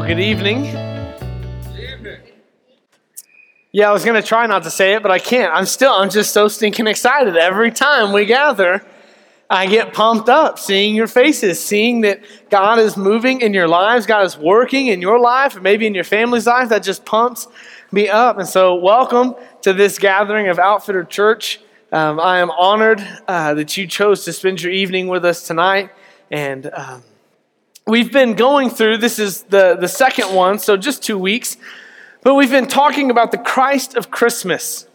Well, good evening. Yeah, I was going to try not to say it, but I can't. I'm still, I'm just so stinking excited. Every time we gather, I get pumped up seeing your faces, seeing that God is moving in your lives, God is working in your life, or maybe in your family's life. That just pumps me up. And so, welcome to this gathering of Outfitter Church. Um, I am honored uh, that you chose to spend your evening with us tonight. And um, we've been going through, this is the, the second one, so just two weeks, but we've been talking about the Christ of Christmas.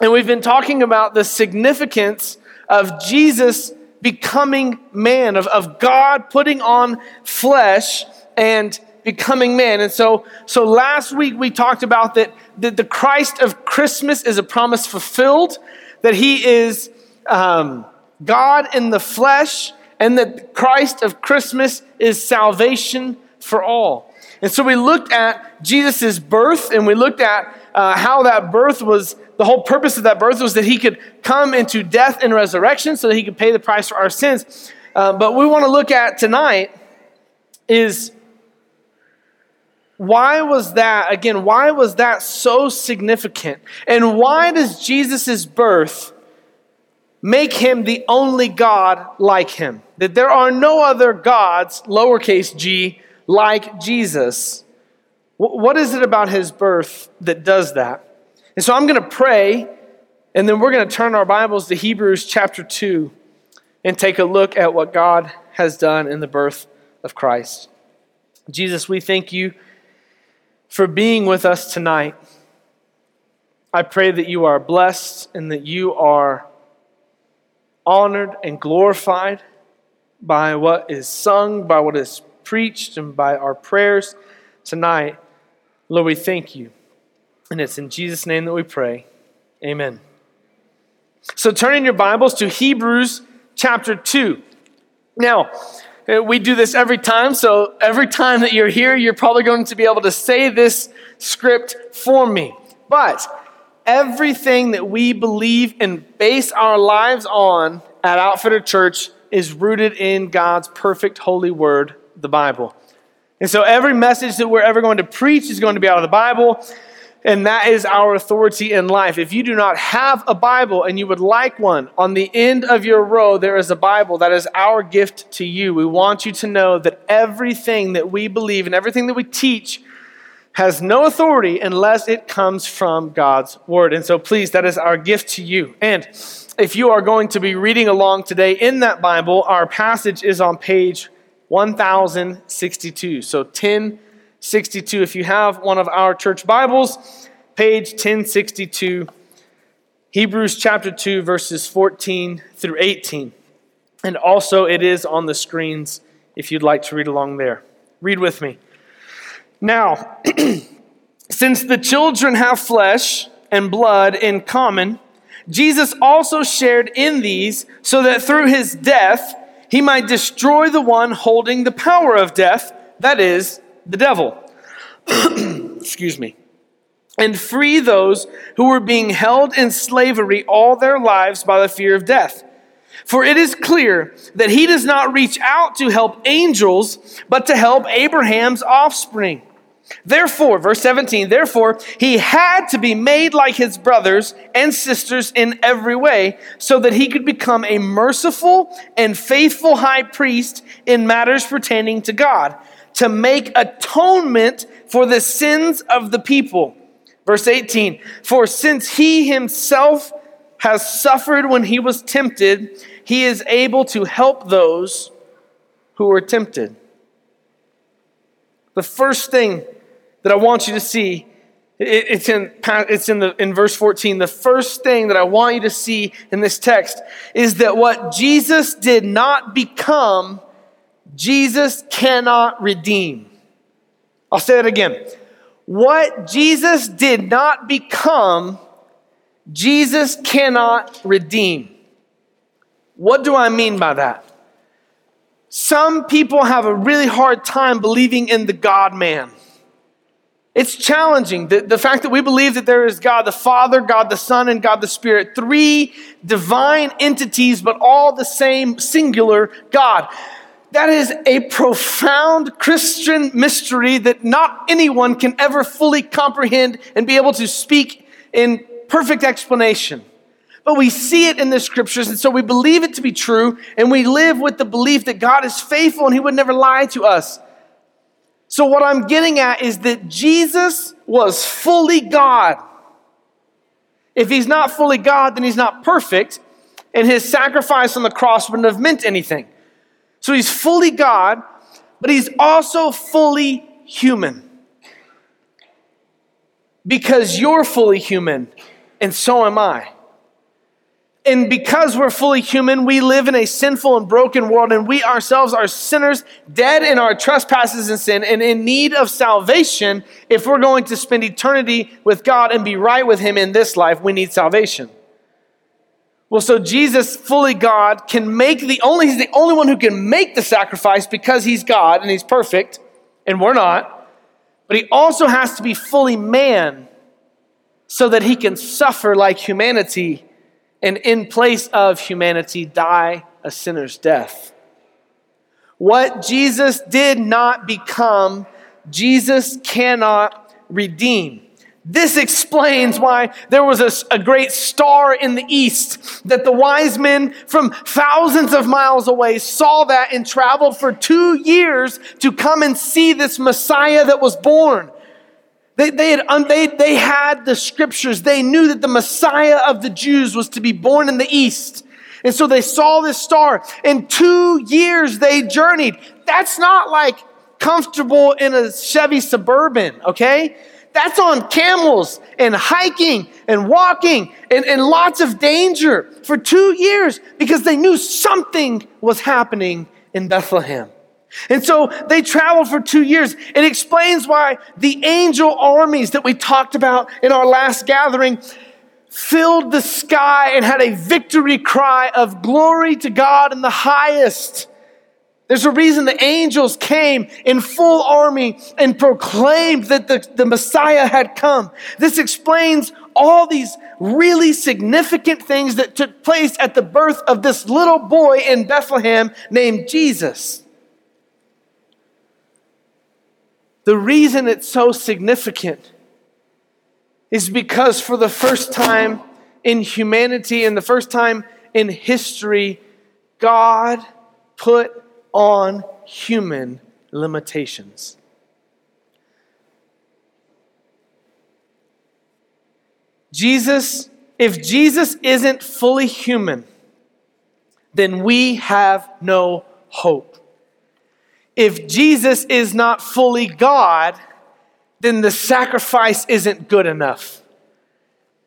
And we've been talking about the significance of Jesus becoming man, of, of God putting on flesh and becoming man. And so, so last week we talked about that, that the Christ of Christmas is a promise fulfilled, that he is um, God in the flesh, and that Christ of Christmas is salvation for all. And so we looked at Jesus' birth and we looked at uh, how that birth was, the whole purpose of that birth was that he could come into death and resurrection so that he could pay the price for our sins. Uh, but we want to look at tonight is why was that, again, why was that so significant? And why does Jesus' birth make him the only God like him? That there are no other gods, lowercase g, like Jesus. What is it about his birth that does that? And so I'm going to pray, and then we're going to turn our Bibles to Hebrews chapter 2 and take a look at what God has done in the birth of Christ. Jesus, we thank you for being with us tonight. I pray that you are blessed and that you are honored and glorified by what is sung, by what is preached, and by our prayers tonight. Lord, we thank you. And it's in Jesus' name that we pray. Amen. So turn in your Bibles to Hebrews chapter 2. Now, uh, we do this every time, so every time that you're here, you're probably going to be able to say this script for me. But everything that we believe and base our lives on at Outfitter Church is rooted in God's perfect holy word, the Bible. And so every message that we're ever going to preach is going to be out of the Bible, and that is our authority in life. If you do not have a Bible and you would like one, on the end of your row there is a Bible. That is our gift to you. We want you to know that everything that we believe and everything that we teach has no authority unless it comes from God's word. And so please, that is our gift to you. And if you are going to be reading along today in that Bible, our passage is on page 1062. So 1062. If you have one of our church Bibles, page 1062, Hebrews chapter 2, verses 14 through 18. And also, it is on the screens if you'd like to read along there. Read with me. Now, since the children have flesh and blood in common, Jesus also shared in these so that through his death he might destroy the one holding the power of death, that is, the devil. Excuse me. And free those who were being held in slavery all their lives by the fear of death. For it is clear that he does not reach out to help angels, but to help Abraham's offspring. Therefore, verse 17, therefore, he had to be made like his brothers and sisters in every way, so that he could become a merciful and faithful high priest in matters pertaining to God, to make atonement for the sins of the people. Verse 18, for since he himself has suffered when he was tempted, he is able to help those who are tempted. The first thing that I want you to see, it's in, it's in, the, in verse 14. The first thing that I want you to see in this text is that what Jesus did not become, Jesus cannot redeem. I'll say that again. What Jesus did not become, Jesus cannot redeem. What do I mean by that? Some people have a really hard time believing in the God man. It's challenging. The, the fact that we believe that there is God the Father, God the Son, and God the Spirit, three divine entities, but all the same singular God. that is a profound Christian mystery that not anyone can ever fully comprehend and be able to speak in perfect explanation. But we see it in the scriptures, and so we believe it to be true, and we live with the belief that God is faithful and He would never lie to us. So, what I'm getting at is that Jesus was fully God. If He's not fully God, then He's not perfect, and His sacrifice on the cross wouldn't have meant anything. So he's fully God, but he's also fully human. Because you're fully human, and so am I. And because we're fully human, we live in a sinful and broken world, and we ourselves are sinners, dead in our trespasses and sin, and in need of salvation. If we're going to spend eternity with God and be right with Him in this life, we need salvation. Well, so Jesus, fully God, can make the only, he's the only one who can make the sacrifice because he's God and he's perfect, and we're not. But he also has to be fully man so that he can suffer like humanity and in place of humanity die a sinner's death. What Jesus did not become, Jesus cannot redeem. This explains why there was a, a, great star in the east that the wise men from thousands of miles away saw that and traveled for two years to come and see this Messiah that was born. They, they, had, um, they, they had the scriptures. They knew that the Messiah of the Jews was to be born in the east. And so they saw this star. In two years, they journeyed. That's not like comfortable in a Chevy Suburban, okay? That's on camels and hiking and walking and, and lots of danger for two years because they knew something was happening in Bethlehem. And so they traveled for two years. It explains why the angel armies that we talked about in our last gathering filled the sky and had a victory cry of glory to God in the highest. There's a reason the angels came in full army and proclaimed that the, the Messiah had come. This explains all these really significant things that took place at the birth of this little boy in Bethlehem named Jesus. The reason it's so significant is because for the first time in humanity and the first time in history, God put on human limitations. Jesus, if Jesus isn't fully human, then we have no hope. If Jesus is not fully God, then the sacrifice isn't good enough.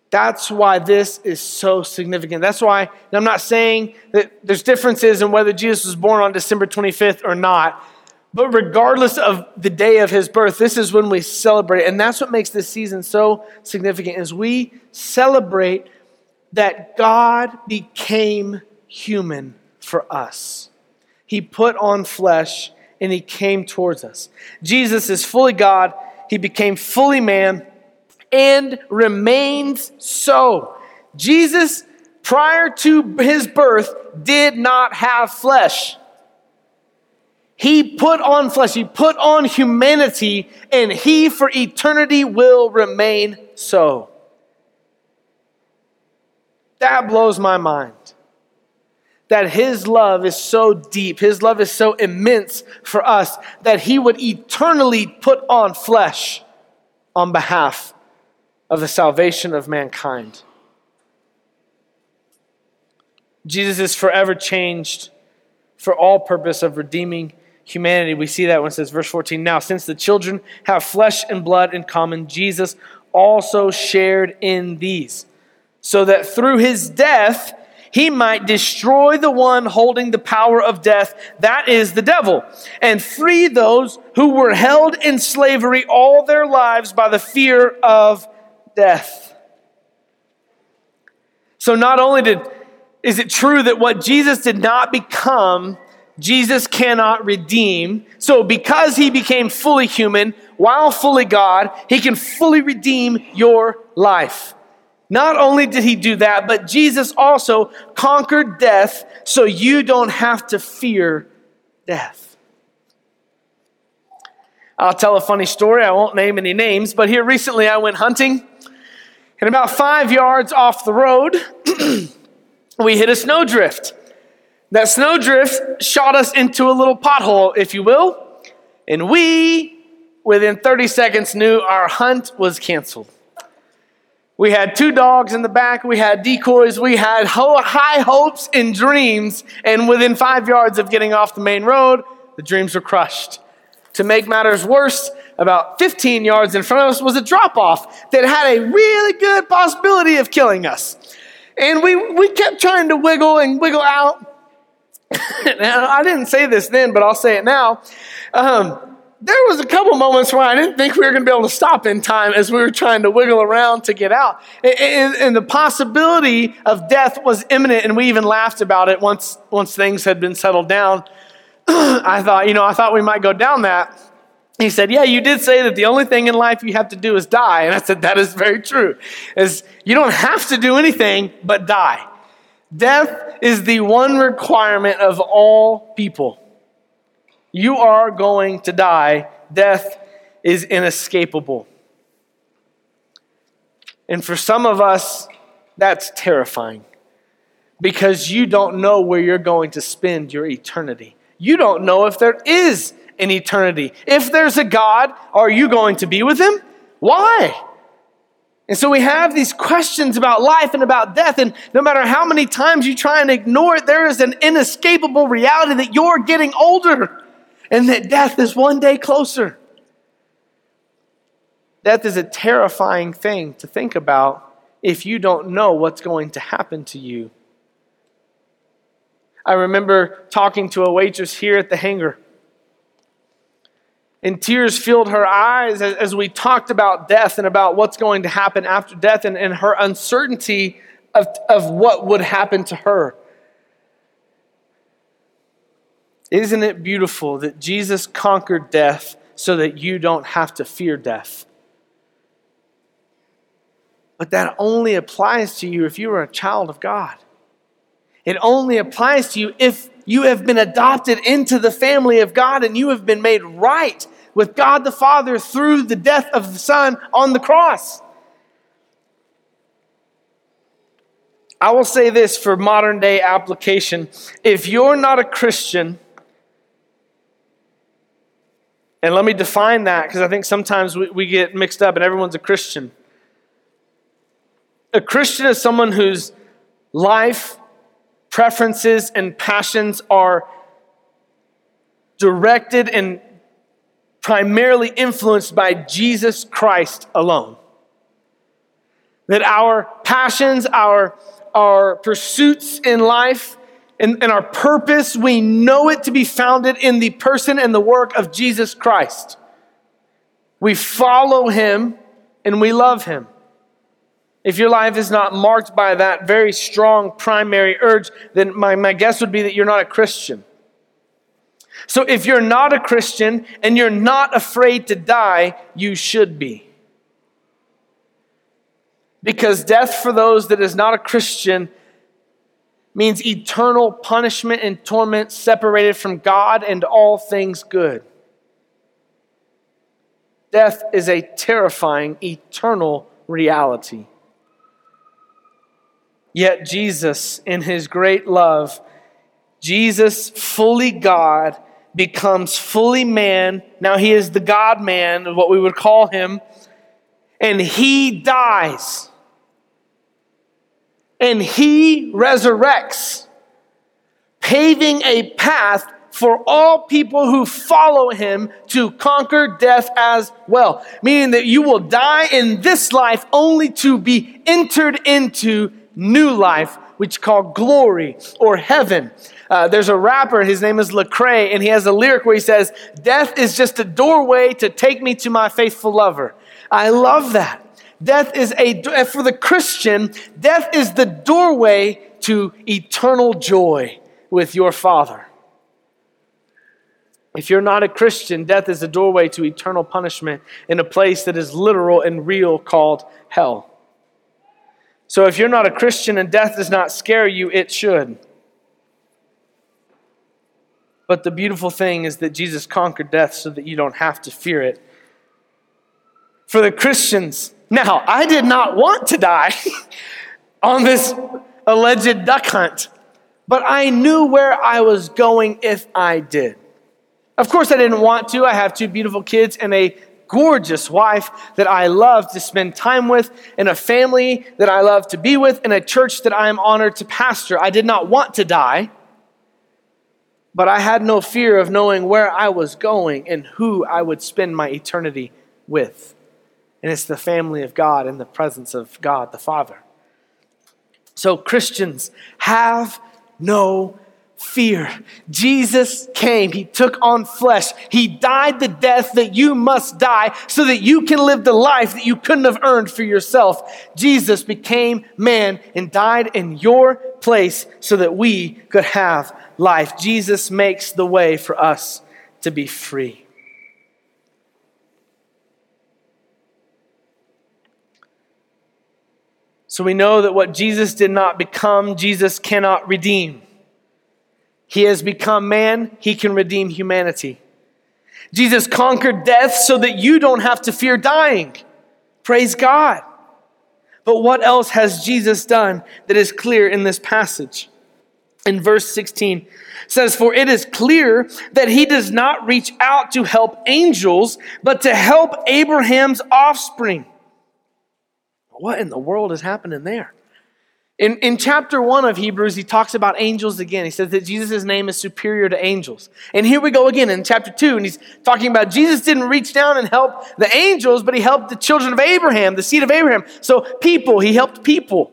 That's why this is so significant. That's why I'm not saying that there's differences in whether Jesus was born on December 25th or not. But regardless of the day of his birth, this is when we celebrate. And that's what makes this season so significant is we celebrate that God became human for us. He put on flesh and he came towards us. Jesus is fully God. He became fully man and remains so. Jesus, prior to his birth, did not have flesh. He put on flesh, he put on humanity, and he for eternity will remain so. That blows my mind. That his love is so deep, his love is so immense for us that he would eternally put on flesh on behalf of the salvation of mankind. Jesus is forever changed for all purpose of redeeming humanity. We see that when it says, verse 14, now since the children have flesh and blood in common, Jesus also shared in these, so that through his death, he might destroy the one holding the power of death, that is the devil, and free those who were held in slavery all their lives by the fear of death. So not only did is it true that what Jesus did not become, Jesus cannot redeem. So because he became fully human while fully God, he can fully redeem your life. Not only did he do that, but Jesus also conquered death so you don't have to fear death. I'll tell a funny story. I won't name any names, but here recently I went hunting, and about five yards off the road, we hit a snowdrift. That snowdrift shot us into a little pothole, if you will, and we, within 30 seconds, knew our hunt was canceled. We had two dogs in the back. We had decoys. We had high hopes and dreams. And within five yards of getting off the main road, the dreams were crushed. To make matters worse, about 15 yards in front of us was a drop off that had a really good possibility of killing us. And we, we kept trying to wiggle and wiggle out. I didn't say this then, but I'll say it now. Um, there was a couple moments where I didn't think we were going to be able to stop in time as we were trying to wiggle around to get out. And, and, the possibility of death was imminent, and we even laughed about it once, once things had been settled down. I thought, you know, I thought we might go down that. He said, Yeah, you did say that the only thing in life you have to do is die. And I said, That is very true. Is you don't have to do anything but die. Death is the one requirement of all people. You are going to die. Death is inescapable. And for some of us, that's terrifying because you don't know where you're going to spend your eternity. You don't know if there is an eternity. If there's a God, are you going to be with Him? Why? And so we have these questions about life and about death, and no matter how many times you try and ignore it, there is an inescapable reality that you're getting older and that death is one day closer. Death is a terrifying thing to think about if you don't know what's going to happen to you. I remember talking to a waitress here at the hangar. And tears filled her eyes as, we talked about death and about what's going to happen after death and, and her uncertainty of, of what would happen to her. Isn't it beautiful that Jesus conquered death so that you don't have to fear death? But that only applies to you if you are a child of God. It only applies to you if you have been adopted into the family of God and you have been made right with God the Father through the death of the Son on the cross. I will say this for modern day application if you're not a Christian, and let me define that because I think sometimes we, we get mixed up and everyone's a Christian. A Christian is someone whose life, preferences, and passions are directed and primarily influenced by Jesus Christ alone. That our passions, our, our pursuits in life, and, and our purpose, we know it to be founded in the person and the work of Jesus Christ. We follow him and we love him. If your life is not marked by that very strong primary urge, then my, my guess would be that you're not a Christian. So if you're not a Christian and you're not afraid to die, you should be. Because death for those that is not a Christian means eternal punishment and torment separated from God and all things good. Death is a terrifying, eternal reality. Yet, Jesus, in his great love, Jesus, fully God, becomes fully man. Now, he is the God man, what we would call him, and he dies and he resurrects, paving a path for all people who follow him to conquer death as well. Meaning that you will die in this life only to be entered into new life, which called glory or heaven. Uh, there's a rapper, his name is Lecrae, and he has a lyric where he says, Death is just a doorway to take me to my faithful lover. I love that. Death is a, for the Christian, death is the doorway to eternal joy with your Father. If you're not a Christian, death is a doorway to eternal punishment in a place that is literal and real called hell. So if you're not a Christian and death does not scare you, it should. But the beautiful thing is that Jesus conquered death so that you don't have to fear it. For the Christians, now, I did not want to die on this alleged duck hunt, but I knew where I was going if I did. Of course, I didn't want to. I have two beautiful kids and a gorgeous wife that I love to spend time with, and a family that I love to be with, and a church that I am honored to pastor. I did not want to die, but I had no fear of knowing where I was going and who I would spend my eternity with. And it's the family of God in the presence of God the Father. So, Christians, have no fear. Jesus came. He took on flesh. He died the death that you must die so that you can live the life that you couldn't have earned for yourself. Jesus became man and died in your place so that we could have life. Jesus makes the way for us to be free. So we know that what Jesus did not become, Jesus cannot redeem. He has become man, he can redeem humanity. Jesus conquered death so that you don't have to fear dying. Praise God. But what else has Jesus done that is clear in this passage? In verse 16 says, For it is clear that he does not reach out to help angels, but to help Abraham's offspring. What in the world is happening there? In, in chapter one of Hebrews, he talks about angels again. He says that Jesus' name is superior to angels. And here we go again in chapter two, and he's talking about Jesus didn't reach down and help the angels, but he helped the children of Abraham, the seed of Abraham. So, people, he helped people.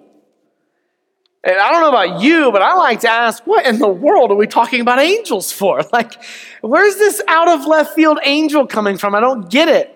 And I don't know about you, but I like to ask, what in the world are we talking about angels for? Like, where's this out of left field angel coming from? I don't get it.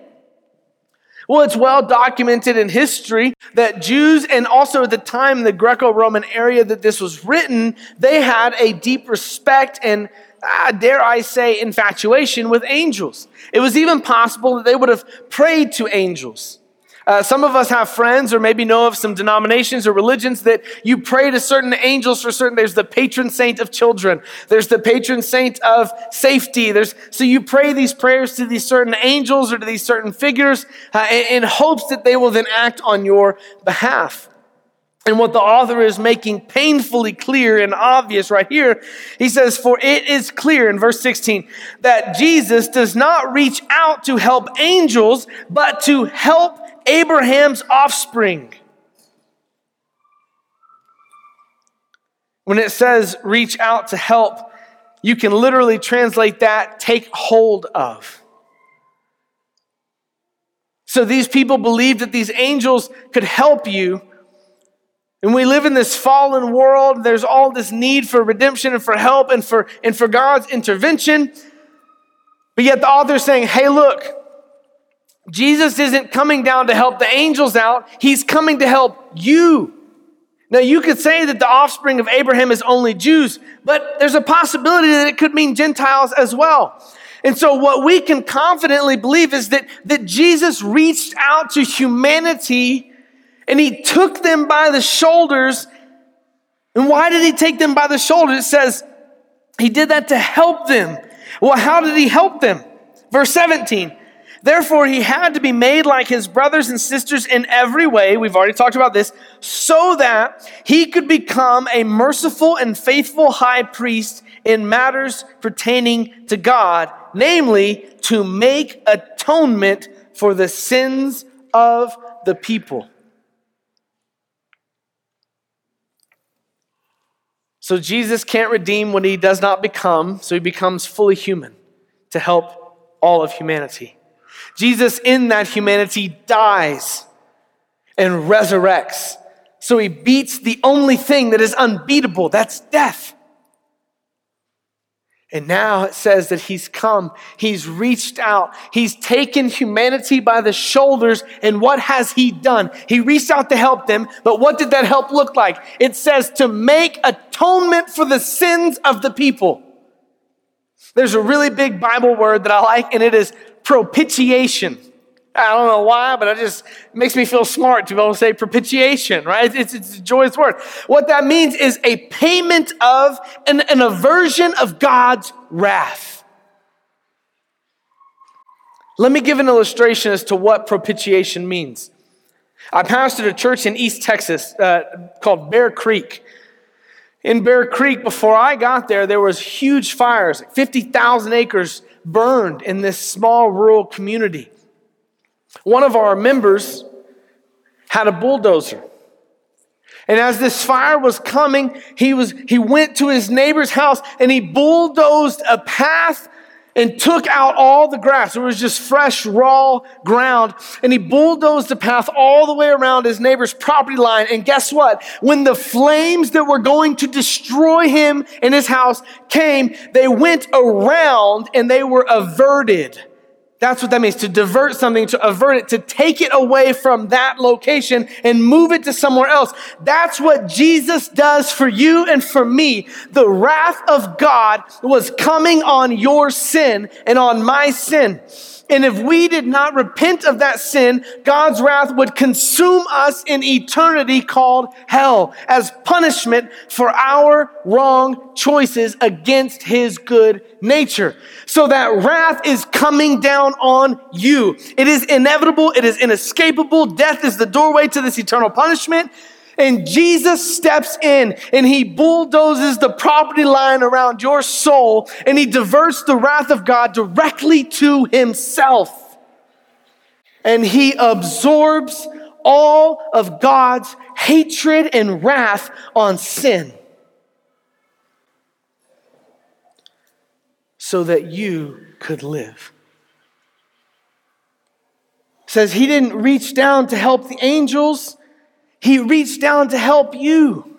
Well, it's well documented in history that Jews and also at the time, the Greco Roman area that this was written, they had a deep respect and, uh, dare I say, infatuation with angels. It was even possible that they would have prayed to angels. Uh, some of us have friends or maybe know of some denominations or religions that you pray to certain angels for certain. There's the patron saint of children. There's the patron saint of safety. There's, so you pray these prayers to these certain angels or to these certain figures uh, in, in hopes that they will then act on your behalf. And what the author is making painfully clear and obvious right here, he says, For it is clear in verse 16 that Jesus does not reach out to help angels, but to help Abraham's offspring. When it says reach out to help, you can literally translate that take hold of. So these people believed that these angels could help you. And we live in this fallen world. There's all this need for redemption and for help and for, and for God's intervention. But yet the author is saying, hey, look, Jesus isn't coming down to help the angels out, he's coming to help you. Now, you could say that the offspring of Abraham is only Jews, but there's a possibility that it could mean Gentiles as well. And so, what we can confidently believe is that, that Jesus reached out to humanity and he took them by the shoulders. And why did he take them by the shoulders? It says he did that to help them. Well, how did he help them? Verse 17 Therefore, he had to be made like his brothers and sisters in every way. We've already talked about this, so that he could become a merciful and faithful high priest in matters pertaining to God, namely to make atonement for the sins of the people. So Jesus can't redeem what he does not become, so he becomes fully human to help all of humanity. Jesus, in that humanity, dies and resurrects. So he beats the only thing that is unbeatable that's death. And now it says that he's come, he's reached out, he's taken humanity by the shoulders, and what has he done? He reached out to help them, but what did that help look like? It says to make atonement for the sins of the people. There's a really big Bible word that I like, and it is propitiation. I don't know why, but it just makes me feel smart to be able to say propitiation, right? It's, it's a joyous word. What that means is a payment of an, an aversion of God's wrath. Let me give an illustration as to what propitiation means. I pastored a church in East Texas uh, called Bear Creek. In Bear Creek, before I got there, there was huge fires, 50,000 acres burned in this small rural community. One of our members had a bulldozer. And as this fire was coming, he, was, he went to his neighbor's house and he bulldozed a path and took out all the grass. It was just fresh, raw ground. And he bulldozed the path all the way around his neighbor's property line. And guess what? When the flames that were going to destroy him and his house came, they went around and they were averted. That's what that means to divert something, to avert it, to take it away from that location and move it to somewhere else. That's what Jesus does for you and for me. The wrath of God was coming on your sin and on my sin. And if we did not repent of that sin, God's wrath would consume us in eternity called hell as punishment for our wrong choices against his good nature. So that wrath is coming down on you. It is inevitable. It is inescapable. Death is the doorway to this eternal punishment. And Jesus steps in and he bulldozes the property line around your soul and he diverts the wrath of God directly to himself. And he absorbs all of God's hatred and wrath on sin. So that you could live. says he didn't reach down to help the angels. He reached down to help you.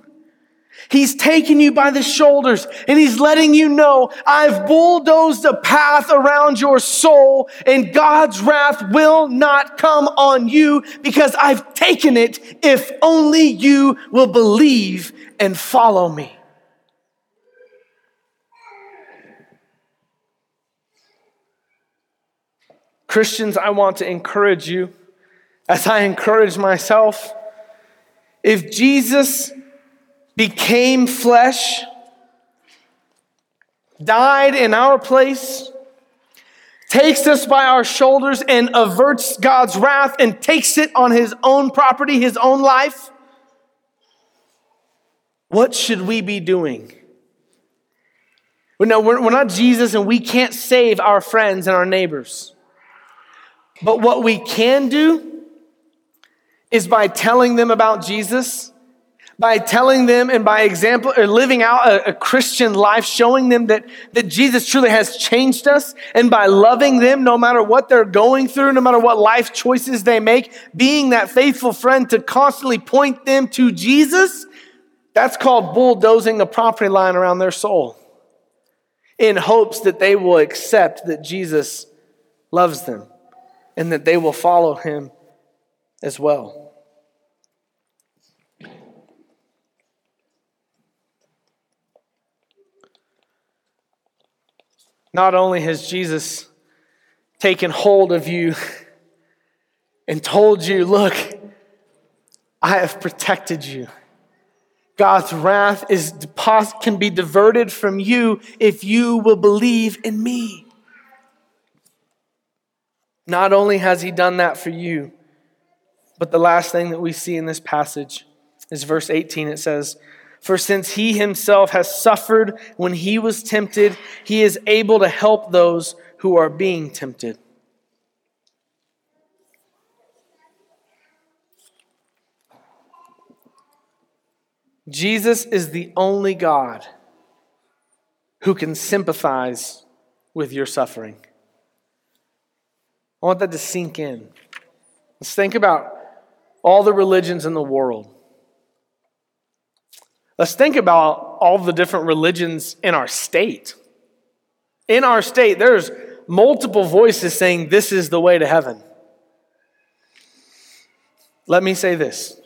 He's taking you by the shoulders and he's letting you know, I've bulldozed a path around your soul and God's wrath will not come on you because I've taken it if only you will believe and follow me. Christians, I want to encourage you as I encourage myself if Jesus became flesh, died in our place, takes us by our shoulders and averts God's wrath and takes it on his own property, his own life, what should we be doing? No, we're, we're not Jesus and we can't save our friends and our neighbors. But what we can do is by telling them about Jesus, by telling them and by example or living out a, a, Christian life, showing them that, that Jesus truly has changed us, and by loving them no matter what they're going through, no matter what life choices they make, being that faithful friend to constantly point them to Jesus, that's called bulldozing a property line around their soul in hopes that they will accept that Jesus loves them and that they will follow him as well. Not only has Jesus taken hold of you and told you, Look, I have protected you. God's wrath is, can be diverted from you if you will believe in me. Not only has He done that for you, but the last thing that we see in this passage is verse 18. It says, For since he himself has suffered when he was tempted, he is able to help those who are being tempted. Jesus is the only God who can sympathize with your suffering. I want that to sink in. Let's think about all the religions in the world. Let's think about all the different religions in our state. In our state, there's multiple voices saying this is the way to heaven. Let me say this.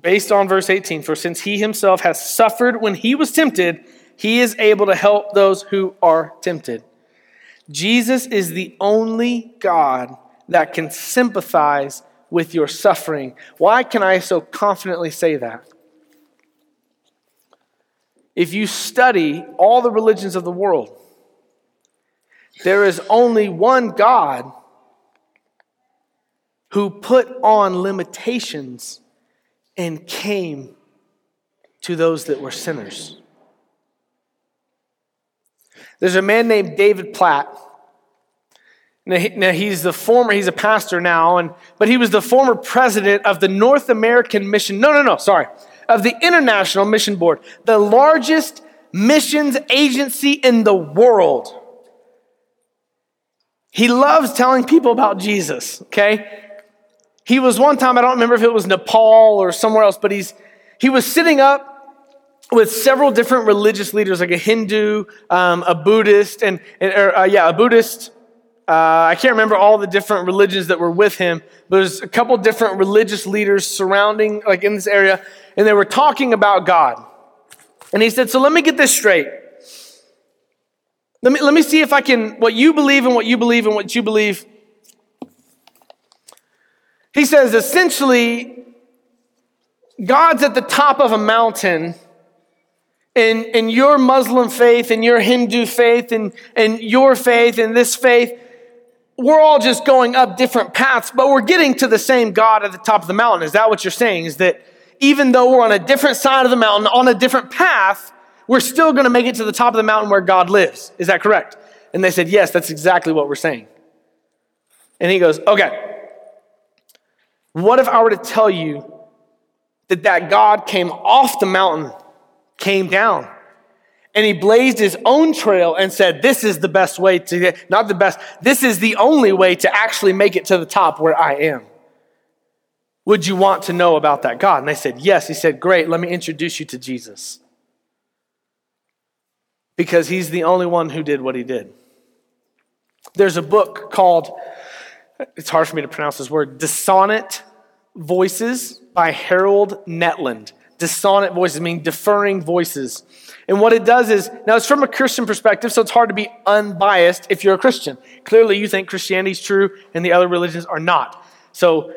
Based on verse 18, for since he himself has suffered when he was tempted, he is able to help those who are tempted. Jesus is the only God that can sympathize with your suffering. Why can I so confidently say that? If you study all the religions of the world, there is only one God who put on limitations and came to those that were sinners. There's a man named David Platt. Now, he's the former, he's a pastor now, and, but he was the former president of the North American Mission, no, no, no, sorry, of the International Mission Board, the largest missions agency in the world. He loves telling people about Jesus, okay? He was one time, I don't remember if it was Nepal or somewhere else, but he's, he was sitting up with several different religious leaders, like a Hindu, um, a Buddhist, and, and or, uh, yeah, a Buddhist. Uh, I can't remember all the different religions that were with him, but there's a couple different religious leaders surrounding, like in this area, and they were talking about God. And he said, So let me get this straight. Let me, let me see if I can, what you believe and what you believe and what you believe. He says, essentially, God's at the top of a mountain and, in your Muslim faith and your Hindu faith and, and your faith and this faith, we're all just going up different paths, but we're getting to the same God at the top of the mountain. Is that what you're saying? Is that even though we're on a different side of the mountain, on a different path, we're still going to make it to the top of the mountain where God lives. Is that correct? And they said, Yes, that's exactly what we're saying. And he goes, Okay. What if I were to tell you that that God came off the mountain came down. And he blazed his own trail and said, This is the best way to get, not the best, this is the only way to actually make it to the top where I am. Would you want to know about that God? And they said, Yes. He said, Great, let me introduce you to Jesus. Because he's the only one who did what he did. There's a book called, it's hard for me to pronounce this word, Dissonant Voices by Harold Netland dissonant voices, mean deferring voices. And what it does is, now it's from a Christian perspective, so it's hard to be unbiased if you're a Christian. Clearly, you think Christianity is true and the other religions are not. So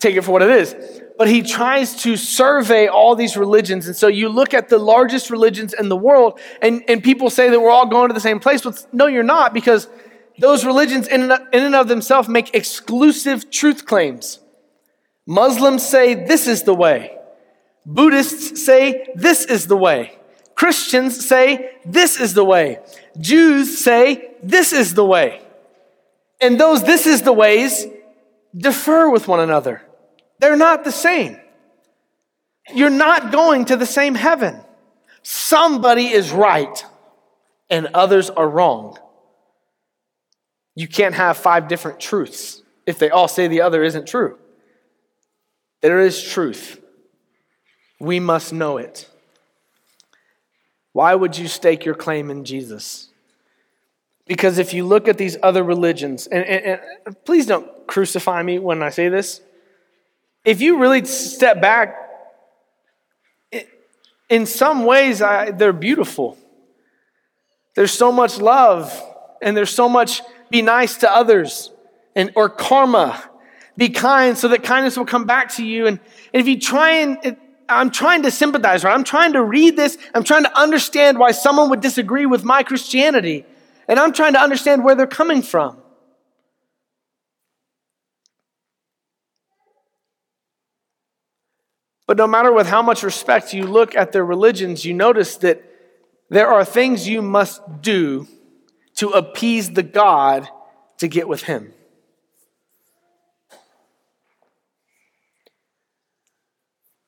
take it for what it is. But he tries to survey all these religions. And so you look at the largest religions in the world, and, and people say that we're all going to the same place. But no, you're not, because those religions, in and, in and of themselves, make exclusive truth claims. Muslims say this is the way. Buddhists say this is the way. Christians say this is the way. Jews say this is the way. And those this is the ways differ with one another. They're not the same. You're not going to the same heaven. Somebody is right and others are wrong. You can't have five different truths if they all say the other isn't true. There is truth we must know it. Why would you stake your claim in Jesus? Because if you look at these other religions, and, and, and, please don't crucify me when I say this, if you really step back, in some ways I, they're beautiful. There's so much love, and there's so much be nice to others, and or karma. Be kind so that kindness will come back to you. And, and if you try and I'm trying to sympathize, right? I'm trying to read this. I'm trying to understand why someone would disagree with my Christianity. And I'm trying to understand where they're coming from. But no matter with how much respect you look at their religions, you notice that there are things you must do to appease the God to get with Him.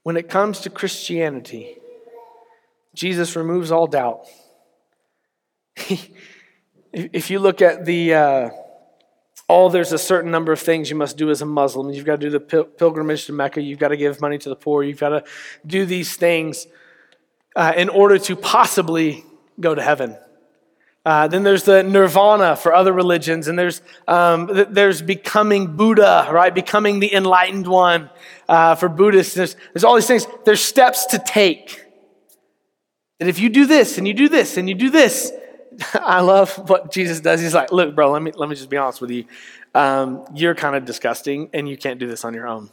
When it comes to Christianity, Jesus removes all doubt. if you look at the, uh, oh, there's a certain number of things you must do as a Muslim. You've got to do the pil- pilgrimage to Mecca. You've got to give money to the poor. You've got to do these things uh, in order to possibly go to heaven. Uh, then there's the nirvana for other religions, and there's um, there's becoming Buddha, right? Becoming the enlightened one uh, for Buddhists. There's, there's all these things. There's steps to take. And if you do this, and you do this, and you do this, I love what Jesus does. He's like, look, bro, let me, let me just be honest with you. Um, you're kind of disgusting, and you can't do this on your own.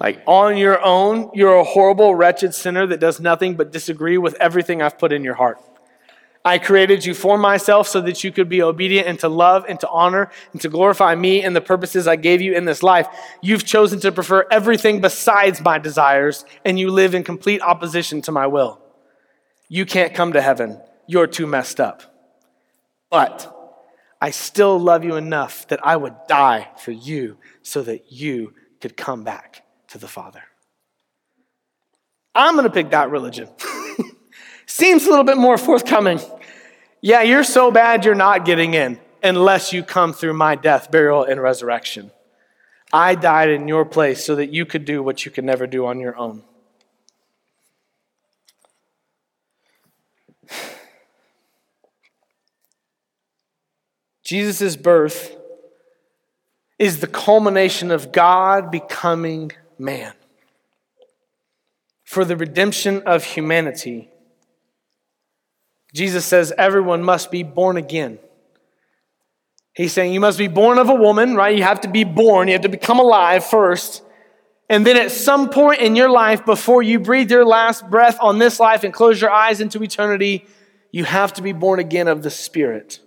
Like, on your own, you're a horrible, wretched sinner that does nothing but disagree with everything I've put in your heart. I created you for myself so that you could be obedient and to love and to honor and to glorify me and the purposes I gave you in this life. You've chosen to prefer everything besides my desires, and you live in complete opposition to my will. You can't come to heaven. You're too messed up. But I still love you enough that I would die for you so that you could come back to the Father. I'm going to pick that religion. Seems a little bit more forthcoming. Yeah, you're so bad you're not getting in unless you come through my death, burial, and resurrection. I died in your place so that you could do what you could never do on your own. Jesus' birth is the culmination of God becoming man for the redemption of humanity Jesus says everyone must be born again. He's saying you must be born of a woman, right? You have to be born, you have to become alive first. And then at some point in your life, before you breathe your last breath on this life and close your eyes into eternity, you have to be born again of the Spirit.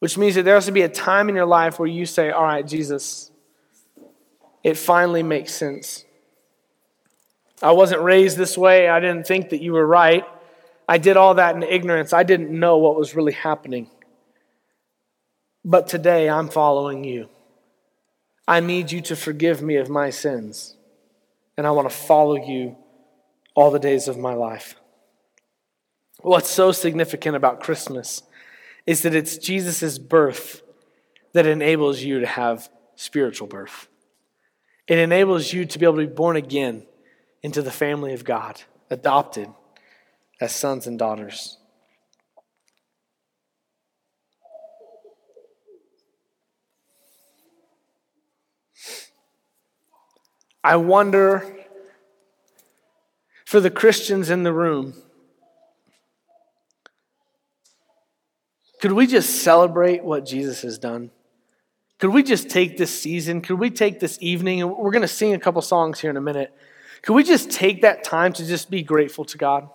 Which means that there has to be a time in your life where you say, All right, Jesus, it finally makes sense. I wasn't raised this way. I didn't think that you were right. I did all that in ignorance. I didn't know what was really happening. But today I'm following you. I need you to forgive me of my sins. And I want to follow you all the days of my life. What's so significant about Christmas is that it's Jesus' birth that enables you to have spiritual birth. It enables you to be able to be born again into the family of God, adopted as sons and daughters. I wonder for the Christians in the room, could we just celebrate what Jesus has done? Could we just take this season? Could we take this evening? And we're going to sing a couple songs here in a minute. Could we just take that time to just be grateful to God?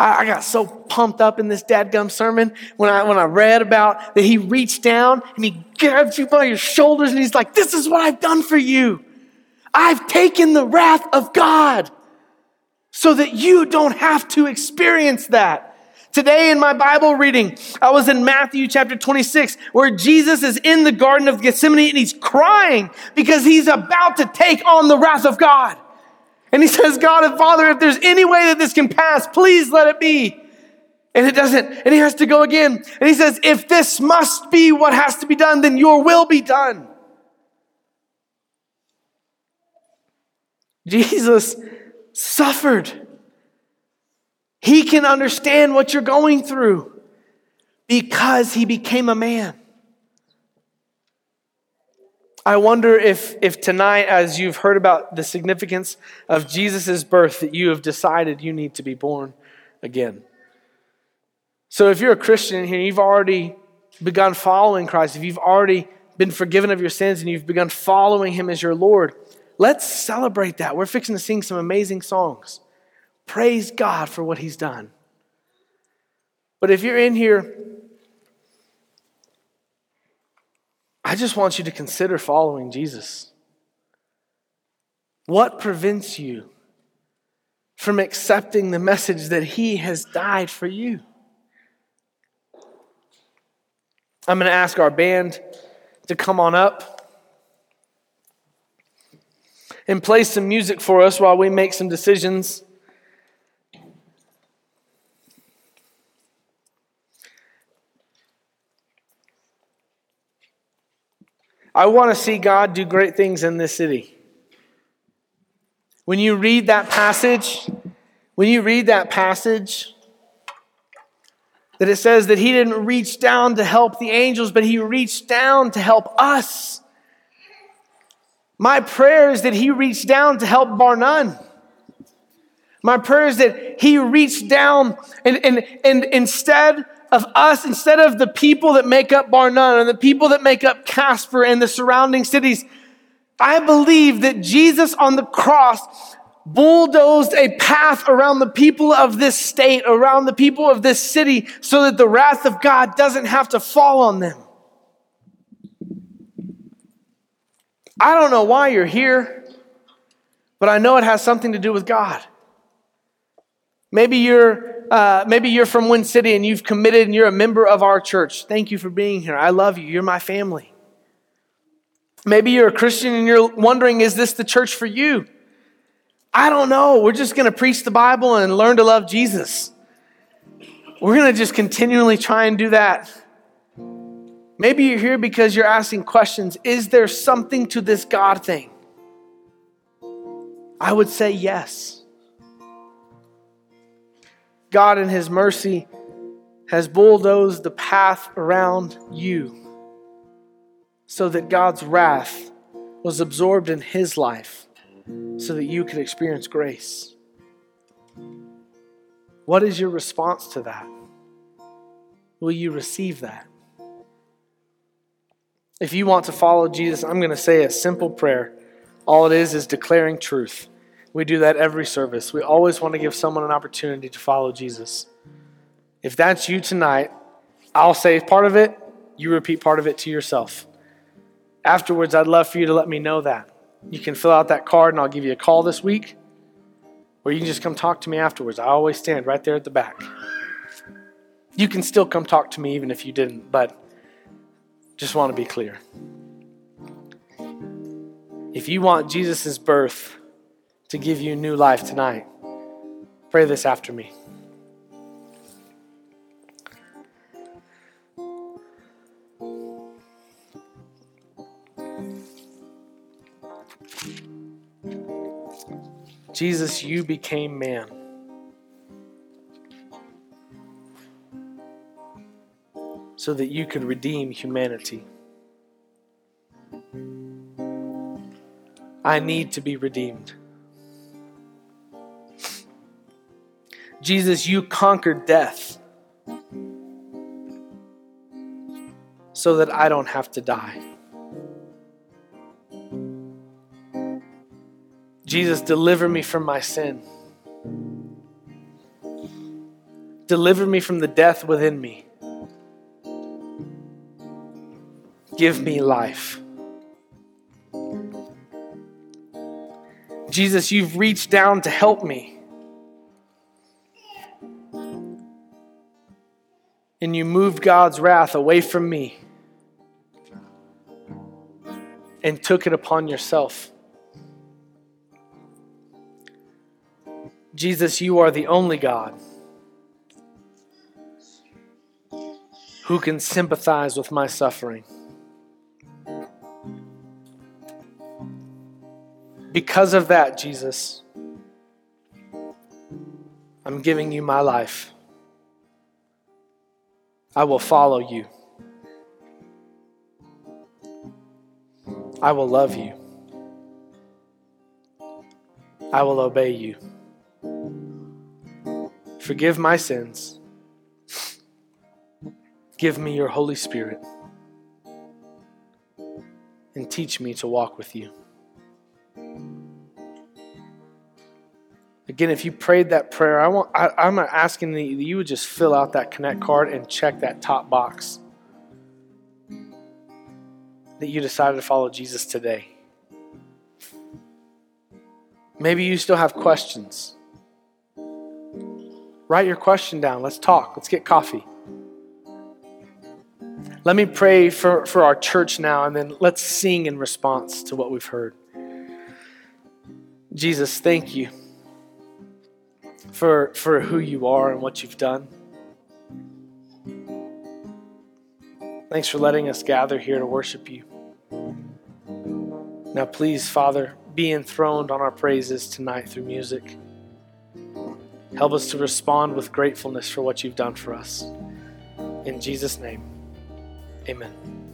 I, got so pumped up in this dadgum sermon when I, when I read about that he reached down and he grabs you by your shoulders and he's like, This is what I've done for you. I've taken the wrath of God so that you don't have to experience that. Today in my Bible reading, I was in Matthew chapter 26, where Jesus is in the Garden of Gethsemane and he's crying because he's about to take on the wrath of God. And he says, God and Father, if there's any way that this can pass, please let it be. And it doesn't. And he has to go again. And he says, if this must be what has to be done, then your will be done. Jesus suffered. He can understand what you're going through because he became a man. I wonder if, if tonight, as you've heard about the significance of Jesus' birth, that you have decided you need to be born again. So if you're a Christian here, you've already begun following Christ, if you've already been forgiven of your sins and you've begun following him as your Lord, let's celebrate that. We're fixing to sing some amazing songs. Praise God for what he's done. But if you're in here I just want you to consider following Jesus. What prevents you from accepting the message that He has died for you? I'm going to ask our band to come on up and play some music for us while we make some decisions. I want to see God do great things in this city. When you read that passage, when you read that passage, that it says that he didn't reach down to help the angels, but he reached down to help us. My prayer is that he reached down to help Bar. My prayer is that He reached down and, and, and instead of us, instead of the people that make up Bar Nunn and the people that make up Casper and the surrounding cities, I believe that Jesus on the cross bulldozed a path around the people of this state, around the people of this city, so that the wrath of God doesn't have to fall on them. I don't know why you're here, but I know it has something to do with God. Maybe you're, uh, maybe you're from Wind City and you've committed and you're a member of our church. Thank you for being here. I love you. You're my family. Maybe you're a Christian and you're wondering, is this the church for you? I don't know. We're just going to preach the Bible and learn to love Jesus. We're going to just continually try and do that. Maybe you're here because you're asking questions. Is there something to this God thing? I would say yes. God, in His mercy, has bulldozed the path around you so that God's wrath was absorbed in His life so that you could experience grace. What is your response to that? Will you receive that? If you want to follow Jesus, I'm going to say a simple prayer. All it is is declaring truth. We do that every service. We always want to give someone an opportunity to follow Jesus. If that's you tonight, I'll say part of it, you repeat part of it to yourself. Afterwards, I'd love for you to let me know that. You can fill out that card and I'll give you a call this week, or you can just come talk to me afterwards. I always stand right there at the back. You can still come talk to me even if you didn't, but just want to be clear. If you want Jesus' birth to give you new life tonight, pray this after me. Jesus, you became man. So that you could redeem humanity. I need to be redeemed. Jesus, you conquered death so that I don't have to die. Jesus, deliver me from my sin. Deliver me from the death within me. Give me life. Jesus, you've reached down to help me. You moved God's wrath away from me and took it upon yourself. Jesus, you are the only God who can sympathize with my suffering. Because of that, Jesus, I'm giving you my life. I will follow you. I will love you. I will obey you. Forgive my sins. Give me your Holy Spirit. And teach me to walk with you. Again, if you prayed that prayer, I want, I, I'm asking that you would just fill out that connect card and check that top box that you decided to follow Jesus today. Maybe you still have questions. Write your question down. Let's talk. Let's get coffee. Let me pray for, for our church now, and then let's sing in response to what we've heard. Jesus, thank you for, for who you are and what you've done. Thanks for letting us gather here to worship you. Now, please, Father, be enthroned on our praises tonight through music. Help us to respond with gratefulness for what you've done for us. In Jesus' name, amen.